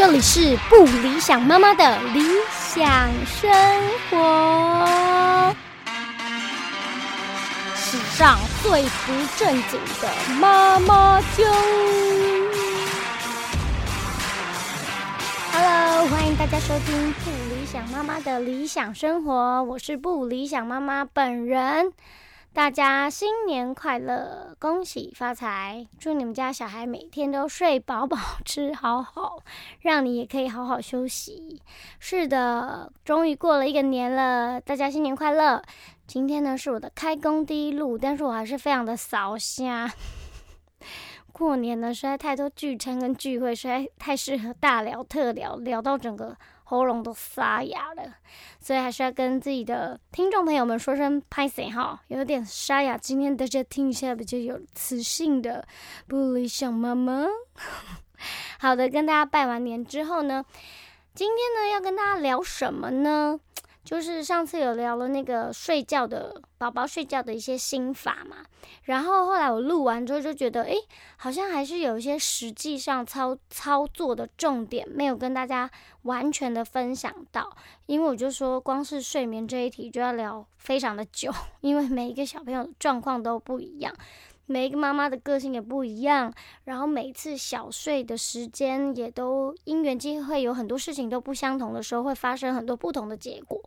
这里是不理想妈妈的理想生活，史上最不正经的妈妈就。Hello，欢迎大家收听不理想妈妈的理想生活，我是不理想妈妈本人。大家新年快乐，恭喜发财！祝你们家小孩每天都睡饱饱、吃好好，让你也可以好好休息。是的，终于过了一个年了，大家新年快乐！今天呢是我的开工第一路，但是我还是非常的扫兴。过年呢实在太多聚餐跟聚会，实在太适合大聊特聊，聊到整个。喉咙都沙哑了，所以还是要跟自己的听众朋友们说声 p a 哈，有点沙哑。今天大家听一下比较有磁性的不理想妈妈。好的，跟大家拜完年之后呢，今天呢要跟大家聊什么呢？就是上次有聊了那个睡觉的宝宝睡觉的一些心法嘛，然后后来我录完之后就觉得，哎，好像还是有一些实际上操操作的重点没有跟大家完全的分享到，因为我就说光是睡眠这一题就要聊非常的久，因为每一个小朋友的状况都不一样。每一个妈妈的个性也不一样，然后每次小睡的时间也都因缘际会，有很多事情都不相同的时候，会发生很多不同的结果。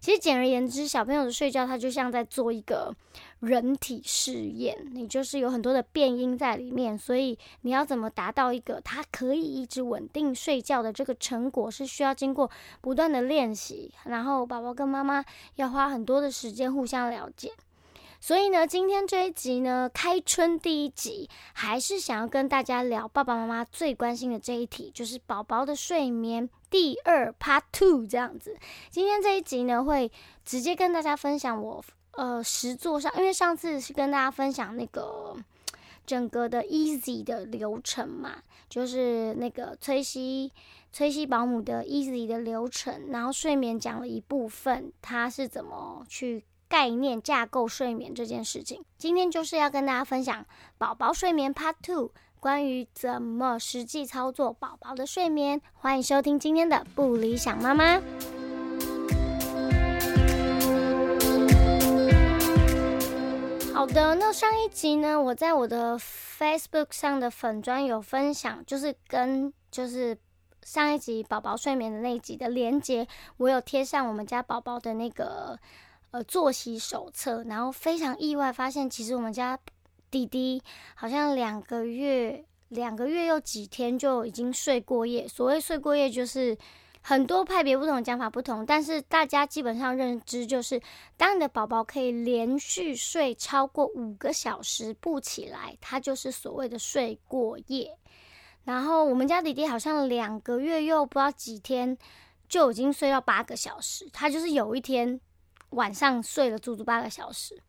其实简而言之，小朋友的睡觉，它就像在做一个人体试验，你就是有很多的变音在里面，所以你要怎么达到一个他可以一直稳定睡觉的这个成果，是需要经过不断的练习，然后宝宝跟妈妈要花很多的时间互相了解。所以呢，今天这一集呢，开春第一集，还是想要跟大家聊爸爸妈妈最关心的这一题，就是宝宝的睡眠第二 Part Two 这样子。今天这一集呢，会直接跟大家分享我呃实作上，因为上次是跟大家分享那个整个的 Easy 的流程嘛，就是那个崔西崔西保姆的 Easy 的流程，然后睡眠讲了一部分，他是怎么去。概念架构睡眠这件事情，今天就是要跟大家分享宝宝睡眠 Part Two，关于怎么实际操作宝宝的睡眠。欢迎收听今天的不理想妈妈。好的，那上一集呢，我在我的 Facebook 上的粉砖有分享，就是跟就是上一集宝宝睡眠的那一集的连接，我有贴上我们家宝宝的那个。呃，作息手册，然后非常意外发现，其实我们家弟弟好像两个月，两个月又几天就已经睡过夜。所谓睡过夜，就是很多派别不同，讲法不同，但是大家基本上认知就是，当你的宝宝可以连续睡超过五个小时不起来，他就是所谓的睡过夜。然后我们家弟弟好像两个月又不知道几天就已经睡到八个小时，他就是有一天。晚上睡了足足八个小时，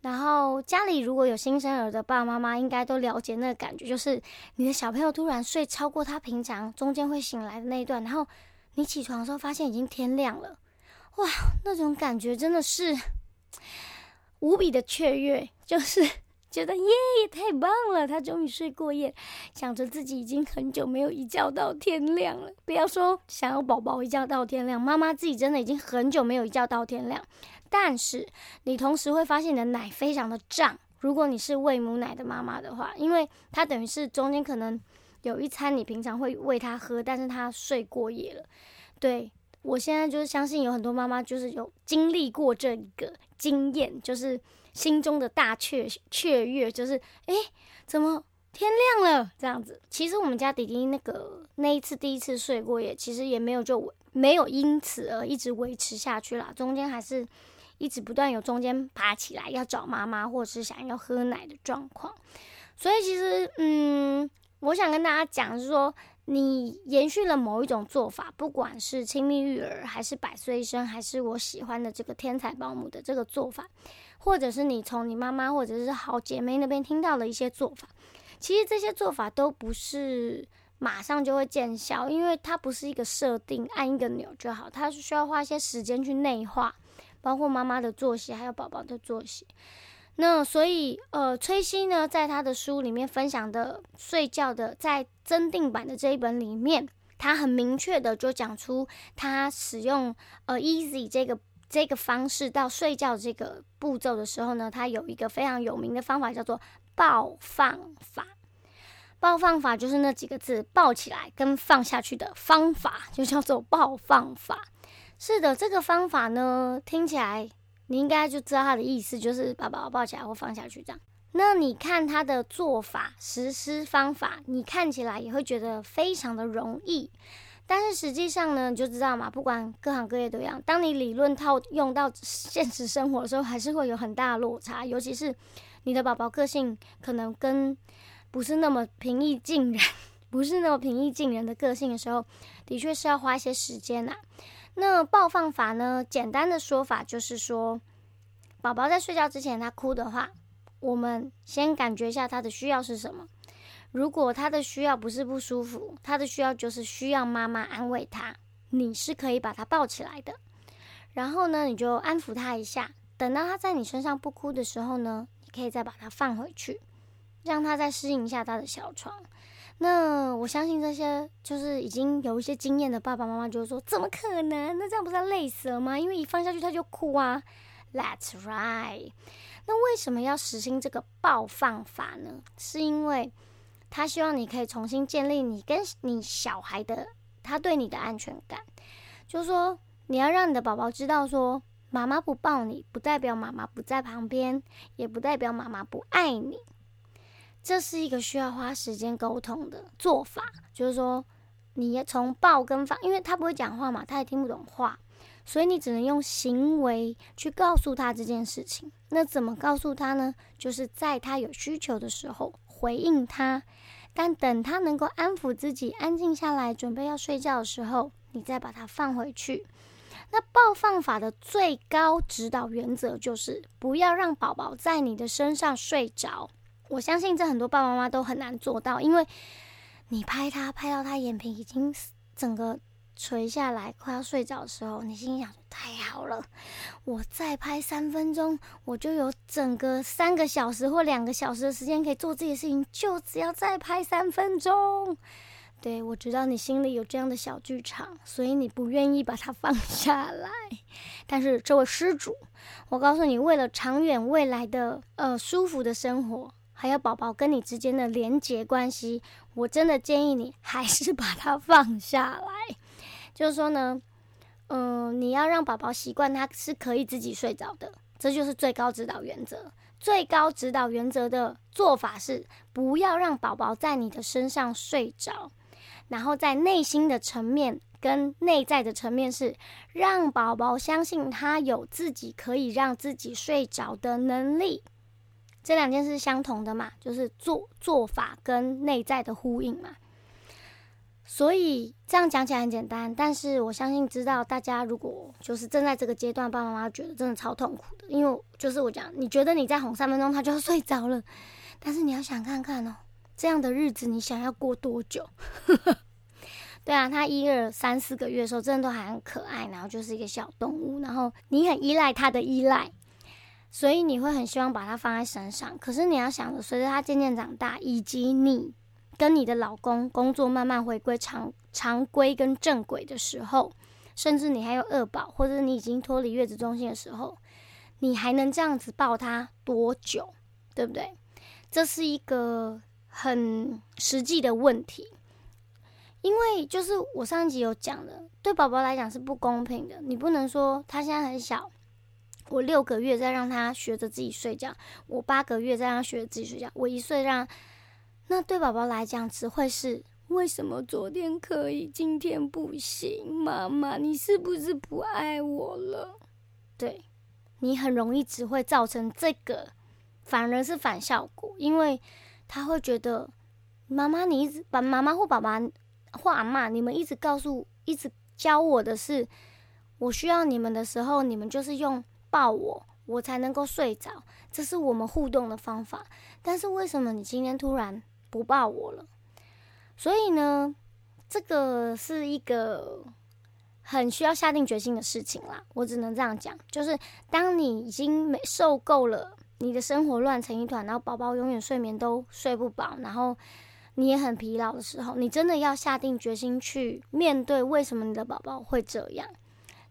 然后家里如果有新生儿的爸爸妈妈，应该都了解那个感觉，就是你的小朋友突然睡超过他平常中间会醒来的那一段，然后你起床的时候发现已经天亮了，哇，那种感觉真的是无比的雀跃，就是。觉得耶太棒了，他终于睡过夜，想着自己已经很久没有一觉到天亮了。不要说想要宝宝一觉到天亮，妈妈自己真的已经很久没有一觉到天亮。但是你同时会发现你的奶非常的胀。如果你是喂母奶的妈妈的话，因为它等于是中间可能有一餐你平常会喂他喝，但是他睡过夜了。对我现在就是相信有很多妈妈就是有经历过这一个经验，就是。心中的大雀雀跃就是，哎，怎么天亮了？这样子，其实我们家弟弟那个那一次第一次睡过夜，其实也没有就没有因此而一直维持下去啦，中间还是一直不断有中间爬起来要找妈妈，或者是想要喝奶的状况。所以其实，嗯，我想跟大家讲是说，你延续了某一种做法，不管是亲密育儿，还是百岁医生，还是我喜欢的这个天才保姆的这个做法。或者是你从你妈妈或者是好姐妹那边听到的一些做法，其实这些做法都不是马上就会见效，因为它不是一个设定按一个钮就好，它是需要花一些时间去内化，包括妈妈的作息还有宝宝的作息。那所以呃，崔西呢在他的书里面分享的睡觉的在增订版的这一本里面。他很明确的就讲出他使用呃 easy 这个这个方式到睡觉这个步骤的时候呢，它有一个非常有名的方法叫做抱放法。抱放法就是那几个字，抱起来跟放下去的方法，就叫做抱放法。是的，这个方法呢，听起来你应该就知道它的意思，就是把宝宝抱起来或放下去这样。那你看他的做法、实施方法，你看起来也会觉得非常的容易。但是实际上呢，你就知道嘛，不管各行各业都一样，当你理论套用到现实生活的时候，还是会有很大的落差。尤其是你的宝宝个性可能跟不是那么平易近人，不是那么平易近人的个性的时候，的确是要花一些时间呐。那抱放法呢？简单的说法就是说，宝宝在睡觉之前他哭的话，我们先感觉一下他的需要是什么。如果他的需要不是不舒服，他的需要就是需要妈妈安慰他，你是可以把他抱起来的。然后呢，你就安抚他一下，等到他在你身上不哭的时候呢，你可以再把他放回去。让他再适应一下他的小床。那我相信这些就是已经有一些经验的爸爸妈妈就会说：怎么可能？那这样不是要累死了吗？因为一放下去他就哭啊。That's right。那为什么要实行这个抱放法呢？是因为他希望你可以重新建立你跟你小孩的他对你的安全感。就是说，你要让你的宝宝知道说，妈妈不抱你，不代表妈妈不在旁边，也不代表妈妈不爱你。这是一个需要花时间沟通的做法，就是说，你从抱跟放，因为他不会讲话嘛，他也听不懂话，所以你只能用行为去告诉他这件事情。那怎么告诉他呢？就是在他有需求的时候回应他，但等他能够安抚自己、安静下来，准备要睡觉的时候，你再把它放回去。那抱放法的最高指导原则就是不要让宝宝在你的身上睡着。我相信这很多爸爸妈妈都很难做到，因为你拍他拍到他眼皮已经整个垂下来，快要睡着的时候，你心想：太好了，我再拍三分钟，我就有整个三个小时或两个小时的时间可以做这些事情，就只要再拍三分钟。对我知道你心里有这样的小剧场，所以你不愿意把它放下来。但是这位施主，我告诉你，为了长远未来的呃舒服的生活。还有宝宝跟你之间的连结关系，我真的建议你还是把它放下来。就是说呢，嗯，你要让宝宝习惯他是可以自己睡着的，这就是最高指导原则。最高指导原则的做法是，不要让宝宝在你的身上睡着，然后在内心的层面跟内在的层面是让宝宝相信他有自己可以让自己睡着的能力。这两件事相同的嘛，就是做做法跟内在的呼应嘛。所以这样讲起来很简单，但是我相信知道大家如果就是正在这个阶段，爸爸妈妈觉得真的超痛苦的，因为就是我讲，你觉得你再哄三分钟他就要睡着了，但是你要想看看哦，这样的日子你想要过多久？对啊，他一二三四个月的时候，真的都还很可爱，然后就是一个小动物，然后你很依赖他的依赖。所以你会很希望把它放在身上，可是你要想着，随着他渐渐长大，以及你跟你的老公工作慢慢回归常常规跟正轨的时候，甚至你还有二宝，或者你已经脱离月子中心的时候，你还能这样子抱他多久？对不对？这是一个很实际的问题，因为就是我上一集有讲的，对宝宝来讲是不公平的，你不能说他现在很小。我六个月再让他学着自己睡觉，我八个月再让他学着自己睡觉，我一岁让，那对宝宝来讲只会是为什么昨天可以，今天不行？妈妈，你是不是不爱我了？对，你很容易只会造成这个，反而是反效果，因为他会觉得妈妈你一直把妈妈或爸爸或阿妈，你们一直告诉、一直教我的是，我需要你们的时候，你们就是用。抱我，我才能够睡着，这是我们互动的方法。但是为什么你今天突然不抱我了？所以呢，这个是一个很需要下定决心的事情啦。我只能这样讲，就是当你已经没受够了，你的生活乱成一团，然后宝宝永远睡眠都睡不饱，然后你也很疲劳的时候，你真的要下定决心去面对为什么你的宝宝会这样。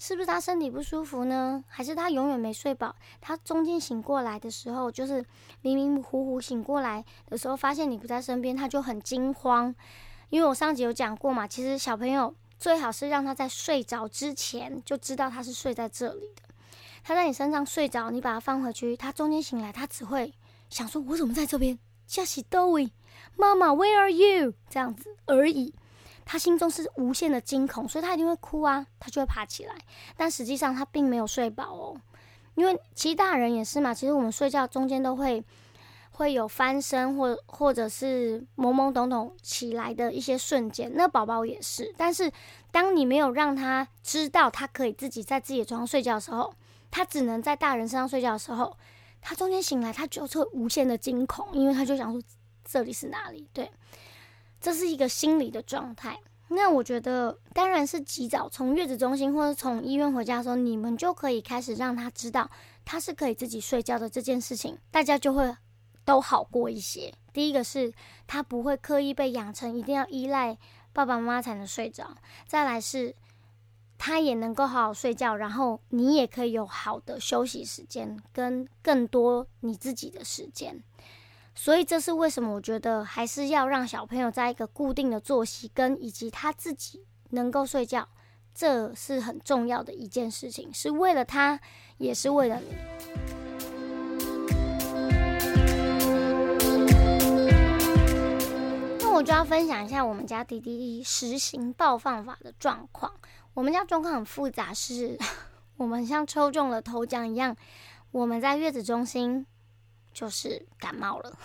是不是他身体不舒服呢？还是他永远没睡饱？他中间醒过来的时候，就是迷迷糊糊醒过来的时候，发现你不在身边，他就很惊慌。因为我上集有讲过嘛，其实小朋友最好是让他在睡着之前就知道他是睡在这里的。他在你身上睡着，你把他放回去，他中间醒来，他只会想说：“我怎么在这边？”叫起 d o 妈妈，Where are you？这样子而已。他心中是无限的惊恐，所以他一定会哭啊，他就会爬起来。但实际上他并没有睡饱哦，因为其实大人也是嘛。其实我们睡觉中间都会会有翻身或或者是懵懵懂懂起来的一些瞬间，那宝宝也是。但是当你没有让他知道他可以自己在自己的床上睡觉的时候，他只能在大人身上睡觉的时候，他中间醒来，他就会无限的惊恐，因为他就想说这里是哪里？对。这是一个心理的状态。那我觉得，当然是及早从月子中心或者从医院回家的时候，你们就可以开始让他知道他是可以自己睡觉的这件事情，大家就会都好过一些。第一个是他不会刻意被养成一定要依赖爸爸妈妈才能睡着，再来是他也能够好好睡觉，然后你也可以有好的休息时间跟更多你自己的时间。所以这是为什么？我觉得还是要让小朋友在一个固定的作息跟以及他自己能够睡觉，这是很重要的一件事情，是为了他，也是为了你。那我就要分享一下我们家弟弟实行暴放法的状况。我们家状况很复杂，是 我们像抽中了头奖一样，我们在月子中心。就是感冒了，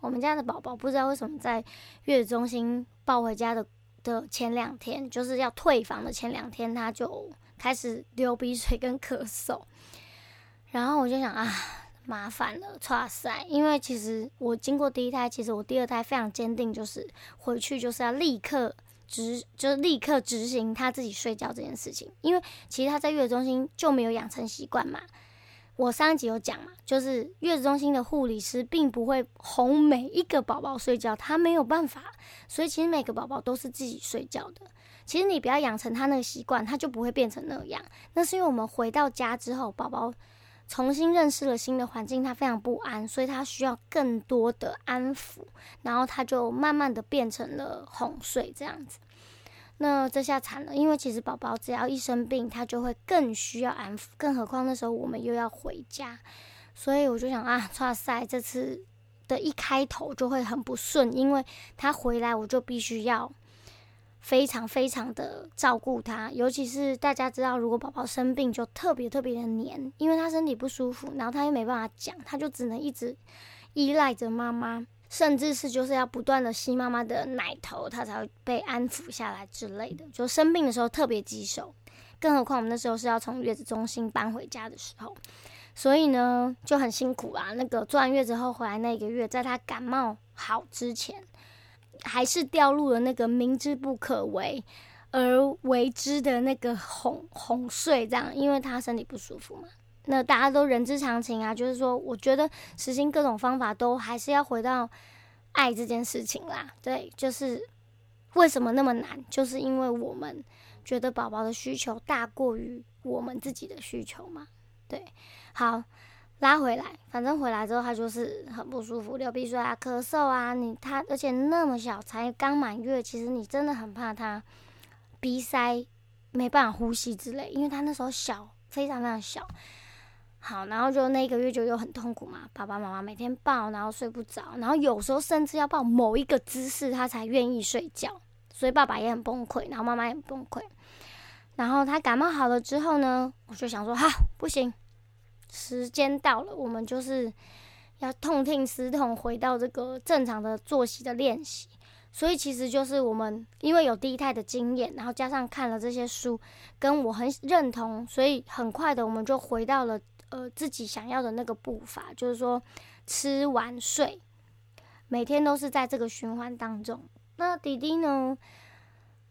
我们家的宝宝不知道为什么在月子中心抱回家的的前两天，就是要退房的前两天，他就开始流鼻水跟咳嗽，然后我就想啊，麻烦了，哇塞！因为其实我经过第一胎，其实我第二胎非常坚定，就是回去就是要立刻执，就是立刻执行他自己睡觉这件事情，因为其实他在月子中心就没有养成习惯嘛。我上一集有讲嘛，就是月子中心的护理师并不会哄每一个宝宝睡觉，他没有办法，所以其实每个宝宝都是自己睡觉的。其实你不要养成他那个习惯，他就不会变成那样。那是因为我们回到家之后，宝宝重新认识了新的环境，他非常不安，所以他需要更多的安抚，然后他就慢慢的变成了哄睡这样子。那这下惨了，因为其实宝宝只要一生病，他就会更需要安抚，更何况那时候我们又要回家，所以我就想啊，哇塞，这次的一开头就会很不顺，因为他回来我就必须要非常非常的照顾他，尤其是大家知道，如果宝宝生病就特别特别的黏，因为他身体不舒服，然后他又没办法讲，他就只能一直依赖着妈妈。甚至是就是要不断的吸妈妈的奶头，他才会被安抚下来之类的。就生病的时候特别棘手，更何况我们那时候是要从月子中心搬回家的时候，所以呢就很辛苦啊。那个做完月子后回来那一个月，在他感冒好之前，还是掉入了那个明知不可为而为之的那个哄哄睡这样，因为他身体不舒服嘛。那大家都人之常情啊，就是说，我觉得实行各种方法都还是要回到爱这件事情啦。对，就是为什么那么难，就是因为我们觉得宝宝的需求大过于我们自己的需求嘛。对，好，拉回来，反正回来之后他就是很不舒服，流鼻水啊，咳嗽啊，你他而且那么小，才刚满月，其实你真的很怕他鼻塞没办法呼吸之类，因为他那时候小，非常非常小。好，然后就那一个月就又很痛苦嘛，爸爸妈妈每天抱，然后睡不着，然后有时候甚至要抱某一个姿势他才愿意睡觉，所以爸爸也很崩溃，然后妈妈也很崩溃。然后他感冒好了之后呢，我就想说，好，不行，时间到了，我们就是要痛定思痛，回到这个正常的作息的练习。所以其实就是我们因为有第一胎的经验，然后加上看了这些书，跟我很认同，所以很快的我们就回到了。呃，自己想要的那个步伐，就是说吃完睡，每天都是在这个循环当中。那弟弟呢，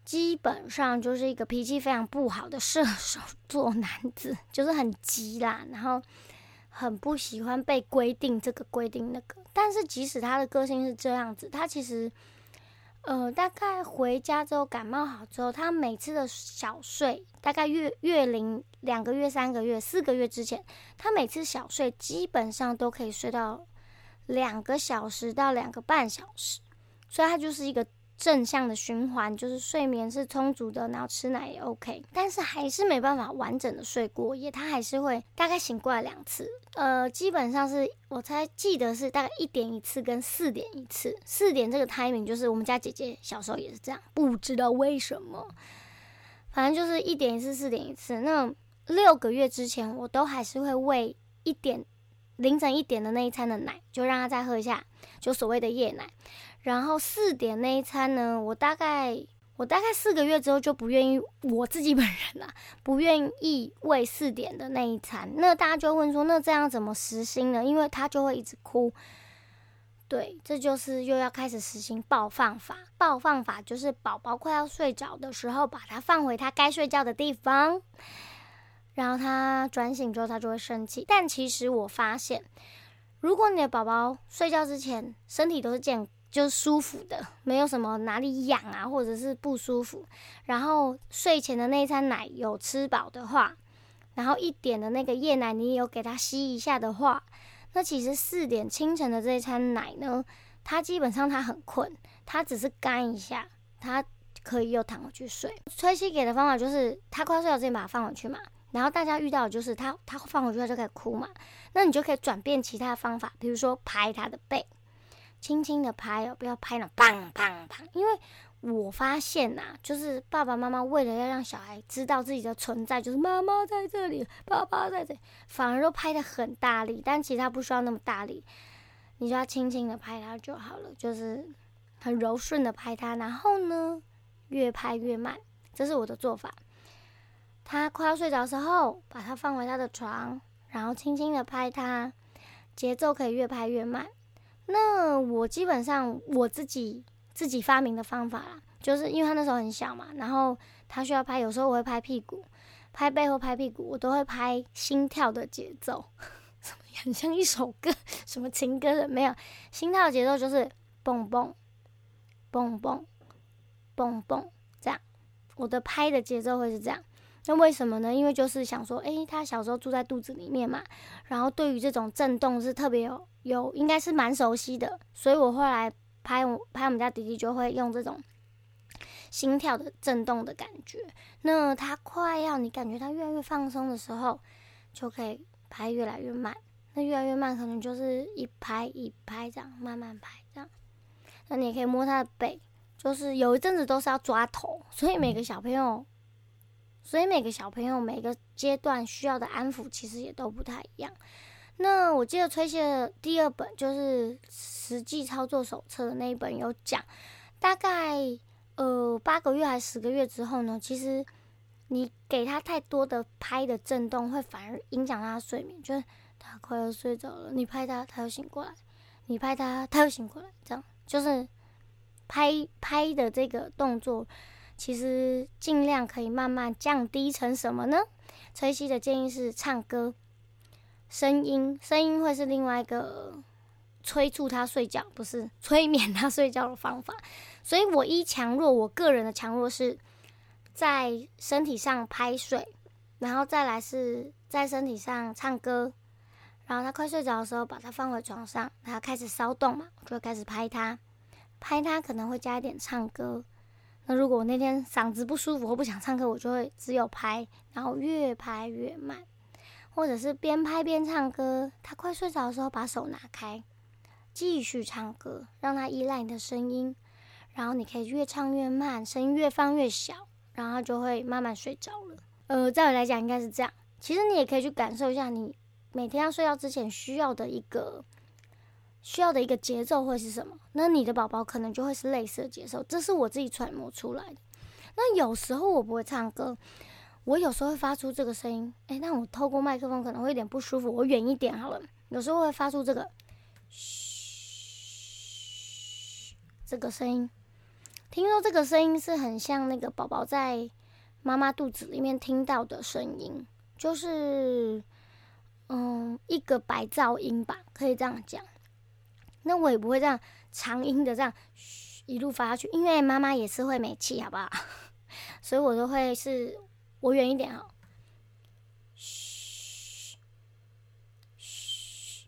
基本上就是一个脾气非常不好的射手座男子，就是很急啦，然后很不喜欢被规定这个规定那个。但是即使他的个性是这样子，他其实呃，大概回家之后感冒好之后，他每次的小睡，大概月月龄两个月、三个月、四个月之前，他每次小睡基本上都可以睡到两个小时到两个半小时，所以他就是一个。正向的循环就是睡眠是充足的，然后吃奶也 OK，但是还是没办法完整的睡过夜，他还是会大概醒过来两次，呃，基本上是我才记得是大概一点一次跟四点一次，四点这个 timing 就是我们家姐姐小时候也是这样，不知道为什么，反正就是一点一次，四点一次。那六个月之前我都还是会喂一点凌晨一点的那一餐的奶，就让他再喝一下，就所谓的夜奶。然后四点那一餐呢，我大概我大概四个月之后就不愿意我自己本人啊，不愿意喂四点的那一餐。那大家就问说，那这样怎么实行呢？因为他就会一直哭。对，这就是又要开始实行暴放法。暴放法就是宝宝快要睡着的时候，把他放回他该睡觉的地方，然后他转醒之后，他就会生气。但其实我发现，如果你的宝宝睡觉之前身体都是健，就是舒服的，没有什么哪里痒啊，或者是不舒服。然后睡前的那一餐奶有吃饱的话，然后一点的那个夜奶你有给他吸一下的话，那其实四点清晨的这一餐奶呢，他基本上他很困，他只是干一下，他可以又躺回去睡。崔西给的方法就是他快睡了之前把它放回去嘛，然后大家遇到的就是他他放回去他就开始哭嘛，那你就可以转变其他的方法，比如说拍他的背。轻轻的拍哦，不要拍那砰砰砰！因为我发现呐，就是爸爸妈妈为了要让小孩知道自己的存在，就是妈妈在这里，爸爸在这里，反而都拍的很大力。但其实他不需要那么大力，你就要轻轻的拍他就好了，就是很柔顺的拍他。然后呢，越拍越慢，这是我的做法。他快要睡着的时候，把他放回他的床，然后轻轻的拍他，节奏可以越拍越慢。那我基本上我自己自己发明的方法啦，就是因为他那时候很小嘛，然后他需要拍，有时候我会拍屁股，拍背后拍屁股，我都会拍心跳的节奏，很像一首歌，什么情歌的没有，心跳节奏就是蹦蹦蹦蹦蹦蹦这样，我的拍的节奏会是这样。那为什么呢？因为就是想说，诶，他小时候住在肚子里面嘛，然后对于这种震动是特别有有，应该是蛮熟悉的，所以我后来拍我拍我们家弟弟就会用这种心跳的震动的感觉。那他快要你感觉他越来越放松的时候，就可以拍越来越慢。那越来越慢，可能就是一拍一拍这样慢慢拍这样。那你也可以摸他的背，就是有一阵子都是要抓头，所以每个小朋友。所以每个小朋友每个阶段需要的安抚其实也都不太一样。那我记得崔西的第二本就是实际操作手册的那一本有讲，大概呃八个月还是十个月之后呢，其实你给他太多的拍的震动，会反而影响他睡眠。就是他快要睡着了，你拍他，他又醒过来；你拍他，他又醒过来。这样就是拍拍的这个动作。其实尽量可以慢慢降低成什么呢？崔西的建议是唱歌，声音，声音会是另外一个催促他睡觉，不是催眠他睡觉的方法。所以我一强弱，我个人的强弱是在身体上拍睡，然后再来是在身体上唱歌，然后他快睡着的时候，把他放回床上，他开始骚动嘛，我就开始拍他，拍他可能会加一点唱歌。那如果我那天嗓子不舒服或不想唱歌，我就会只有拍，然后越拍越慢，或者是边拍边唱歌。他快睡着的时候，把手拿开，继续唱歌，让他依赖你的声音，然后你可以越唱越慢，声音越放越小，然后就会慢慢睡着了。呃，在我来讲应该是这样。其实你也可以去感受一下，你每天要睡觉之前需要的一个。需要的一个节奏会是什么？那你的宝宝可能就会是类似的节奏，这是我自己揣摩出来的。那有时候我不会唱歌，我有时候会发出这个声音。诶，那我透过麦克风可能会有点不舒服，我远一点好了。有时候会发出这个嘘这个声音，听说这个声音是很像那个宝宝在妈妈肚子里面听到的声音，就是嗯一个白噪音吧，可以这样讲。那我也不会这样长音的这样，嘘，一路发下去，因为妈妈也是会没气，好不好？所以我都会是我远一点哦，嘘，嘘，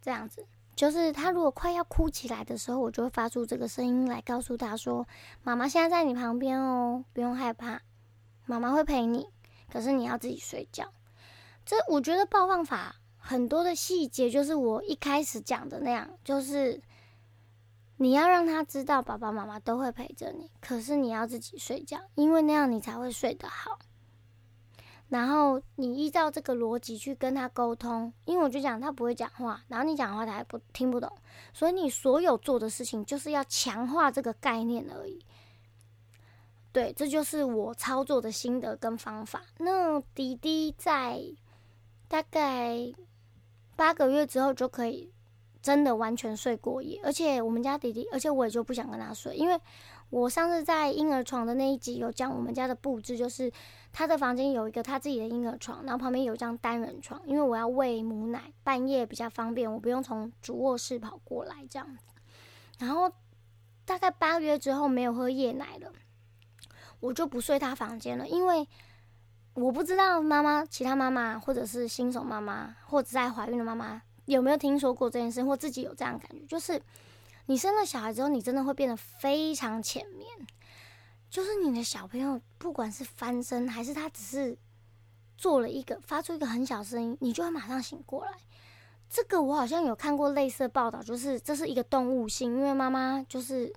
这样子。就是他如果快要哭起来的时候，我就会发出这个声音来告诉他说：“妈妈现在在你旁边哦，不用害怕，妈妈会陪你。可是你要自己睡觉。”这我觉得抱放法很多的细节，就是我一开始讲的那样，就是你要让他知道爸爸妈妈都会陪着你，可是你要自己睡觉，因为那样你才会睡得好。然后你依照这个逻辑去跟他沟通，因为我就讲他不会讲话，然后你讲话他还不听不懂，所以你所有做的事情就是要强化这个概念而已。对，这就是我操作的心得跟方法。那弟弟在大概八个月之后就可以真的完全睡过夜，而且我们家弟弟，而且我也就不想跟他睡，因为我上次在婴儿床的那一集有讲我们家的布置，就是。他的房间有一个他自己的婴儿床，然后旁边有一张单人床，因为我要喂母奶，半夜比较方便，我不用从主卧室跑过来这样子。然后大概八个月之后没有喝夜奶了，我就不睡他房间了，因为我不知道妈妈、其他妈妈或者是新手妈妈或者在怀孕的妈妈有没有听说过这件事，或自己有这样感觉，就是你生了小孩之后，你真的会变得非常浅眠。就是你的小朋友，不管是翻身还是他只是做了一个发出一个很小声音，你就会马上醒过来。这个我好像有看过类似的报道，就是这是一个动物性，因为妈妈就是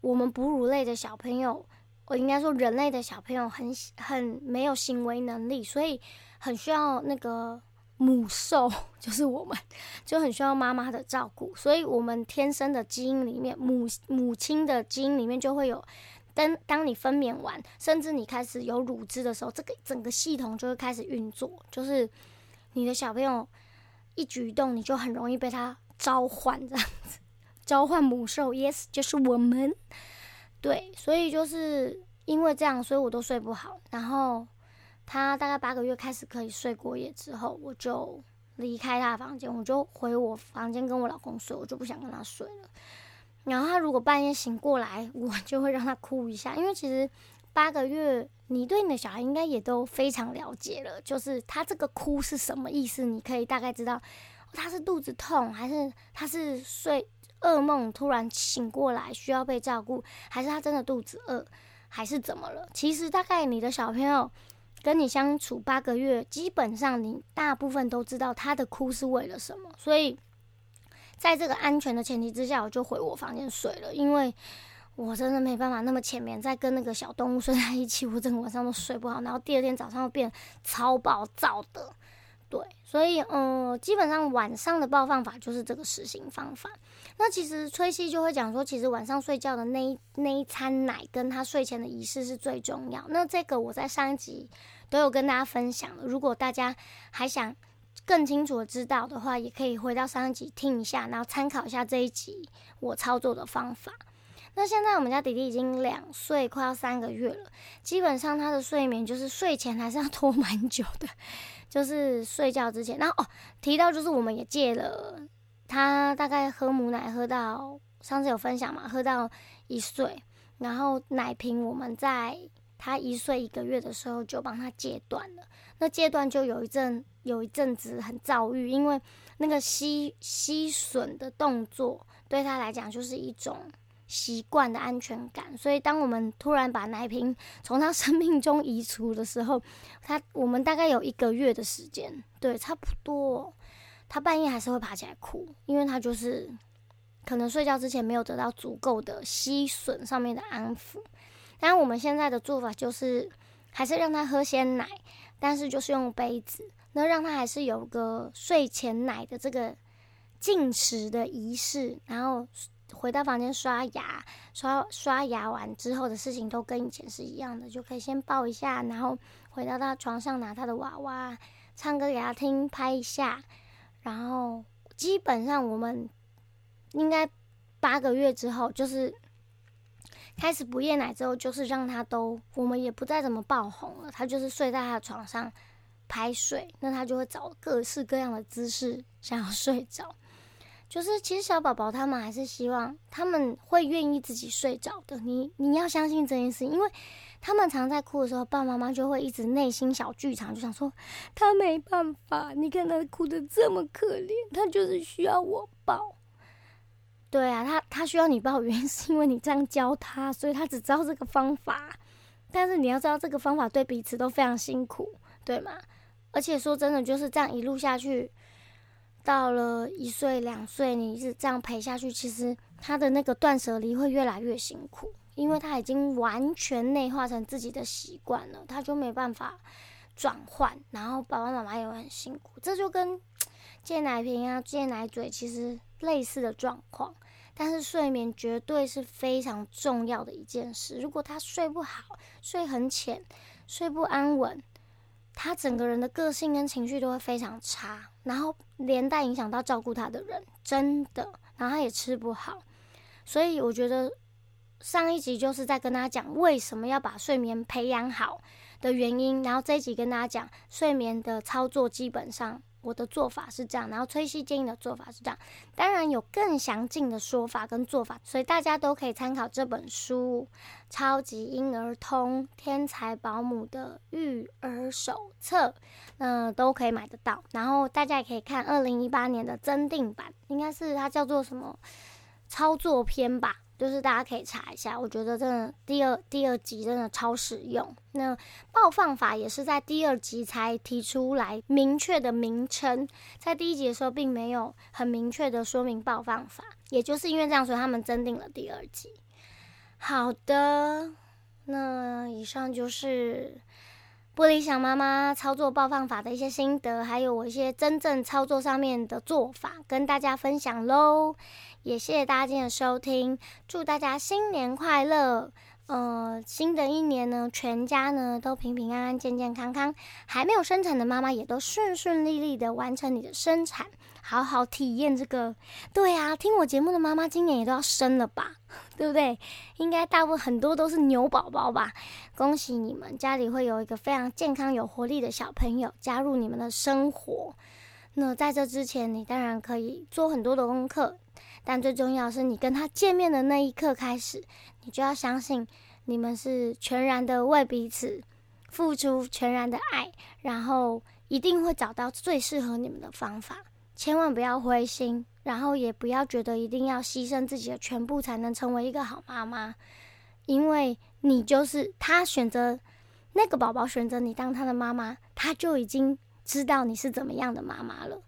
我们哺乳类的小朋友，我应该说人类的小朋友很很没有行为能力，所以很需要那个母兽，就是我们就很需要妈妈的照顾，所以我们天生的基因里面，母母亲的基因里面就会有。当当你分娩完，甚至你开始有乳汁的时候，这个整个系统就会开始运作。就是你的小朋友一举一动，你就很容易被他召唤，这样子 召唤母兽。Yes，就是我们。对，所以就是因为这样，所以我都睡不好。然后他大概八个月开始可以睡过夜之后，我就离开他的房间，我就回我房间跟我老公睡，我就不想跟他睡了。然后他如果半夜醒过来，我就会让他哭一下，因为其实八个月，你对你的小孩应该也都非常了解了，就是他这个哭是什么意思，你可以大概知道，他是肚子痛，还是他是睡噩梦突然醒过来需要被照顾，还是他真的肚子饿，还是怎么了？其实大概你的小朋友跟你相处八个月，基本上你大部分都知道他的哭是为了什么，所以。在这个安全的前提之下，我就回我房间睡了，因为我真的没办法那么浅眠，再跟那个小动物睡在一起，我整个晚上都睡不好，然后第二天早上又变超暴躁的，对，所以嗯，基本上晚上的暴放法就是这个实行方法。那其实崔西就会讲说，其实晚上睡觉的那一那一餐奶跟他睡前的仪式是最重要。那这个我在上一集都有跟大家分享了，如果大家还想。更清楚的知道的话，也可以回到上一集听一下，然后参考一下这一集我操作的方法。那现在我们家弟弟已经两岁，快要三个月了，基本上他的睡眠就是睡前还是要拖蛮久的，就是睡觉之前。然后哦，提到就是我们也戒了他大概喝母奶喝到上次有分享嘛，喝到一岁，然后奶瓶我们在他一岁一个月的时候就帮他戒断了。那戒断就有一阵有一阵子很躁郁，因为那个吸吸吮的动作对他来讲就是一种习惯的安全感，所以当我们突然把奶瓶从他生命中移除的时候，他我们大概有一个月的时间，对，差不多，他半夜还是会爬起来哭，因为他就是可能睡觉之前没有得到足够的吸吮上面的安抚。但，我们现在的做法就是还是让他喝鲜奶。但是就是用杯子，那让他还是有个睡前奶的这个进食的仪式，然后回到房间刷牙，刷刷牙完之后的事情都跟以前是一样的，就可以先抱一下，然后回到他床上拿他的娃娃，唱歌给他听，拍一下，然后基本上我们应该八个月之后就是。开始不夜奶之后，就是让他都，我们也不再怎么爆红了。他就是睡在他的床上拍睡，那他就会找各式各样的姿势想要睡着。就是其实小宝宝他们还是希望他们会愿意自己睡着的。你你要相信这件事，因为他们常在哭的时候，爸爸妈妈就会一直内心小剧场，就想说他没办法，你看他哭的这么可怜，他就是需要我抱。对啊，他他需要你抱，原因是因为你这样教他，所以他只知道这个方法。但是你要知道，这个方法对彼此都非常辛苦，对吗？而且说真的，就是这样一路下去，到了一岁两岁，你是这样陪下去，其实他的那个断舍离会越来越辛苦，因为他已经完全内化成自己的习惯了，他就没办法转换。然后爸爸妈妈也会很辛苦，这就跟 借奶瓶啊、借奶嘴其实类似的状况。但是睡眠绝对是非常重要的一件事。如果他睡不好，睡很浅，睡不安稳，他整个人的个性跟情绪都会非常差，然后连带影响到照顾他的人，真的，然后他也吃不好。所以我觉得上一集就是在跟大家讲为什么要把睡眠培养好的原因，然后这一集跟大家讲睡眠的操作基本上。我的做法是这样，然后崔西建议的做法是这样，当然有更详尽的说法跟做法，所以大家都可以参考这本书《超级婴儿通天才保姆的育儿手册》，那都可以买得到。然后大家也可以看二零一八年的增订版，应该是它叫做什么操作篇吧。就是大家可以查一下，我觉得真的第二第二集真的超实用。那爆放法也是在第二集才提出来明确的名称，在第一集的时候并没有很明确的说明爆放法，也就是因为这样，所以他们增订了第二集。好的，那以上就是不理想妈妈操作爆放法的一些心得，还有我一些真正操作上面的做法，跟大家分享喽。也谢谢大家今天的收听，祝大家新年快乐！呃，新的一年呢，全家呢都平平安安、健健康康。还没有生产的妈妈也都顺顺利利的完成你的生产，好好体验这个。对啊，听我节目的妈妈今年也都要生了吧？对不对？应该大部分很多都是牛宝宝吧？恭喜你们，家里会有一个非常健康、有活力的小朋友加入你们的生活。那在这之前，你当然可以做很多的功课。但最重要是你跟他见面的那一刻开始，你就要相信你们是全然的为彼此付出，全然的爱，然后一定会找到最适合你们的方法。千万不要灰心，然后也不要觉得一定要牺牲自己的全部才能成为一个好妈妈，因为你就是他选择那个宝宝选择你当他的妈妈，他就已经知道你是怎么样的妈妈了。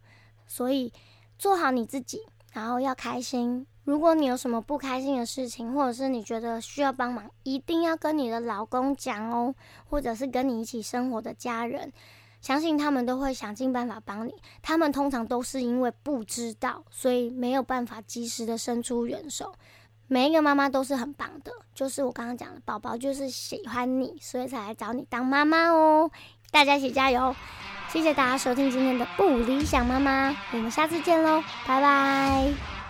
所以做好你自己。然后要开心。如果你有什么不开心的事情，或者是你觉得需要帮忙，一定要跟你的老公讲哦，或者是跟你一起生活的家人，相信他们都会想尽办法帮你。他们通常都是因为不知道，所以没有办法及时的伸出援手。每一个妈妈都是很棒的，就是我刚刚讲的，宝宝就是喜欢你，所以才来找你当妈妈哦。大家一起加油！谢谢大家收听今天的不理想妈妈，我们下次见喽，拜拜。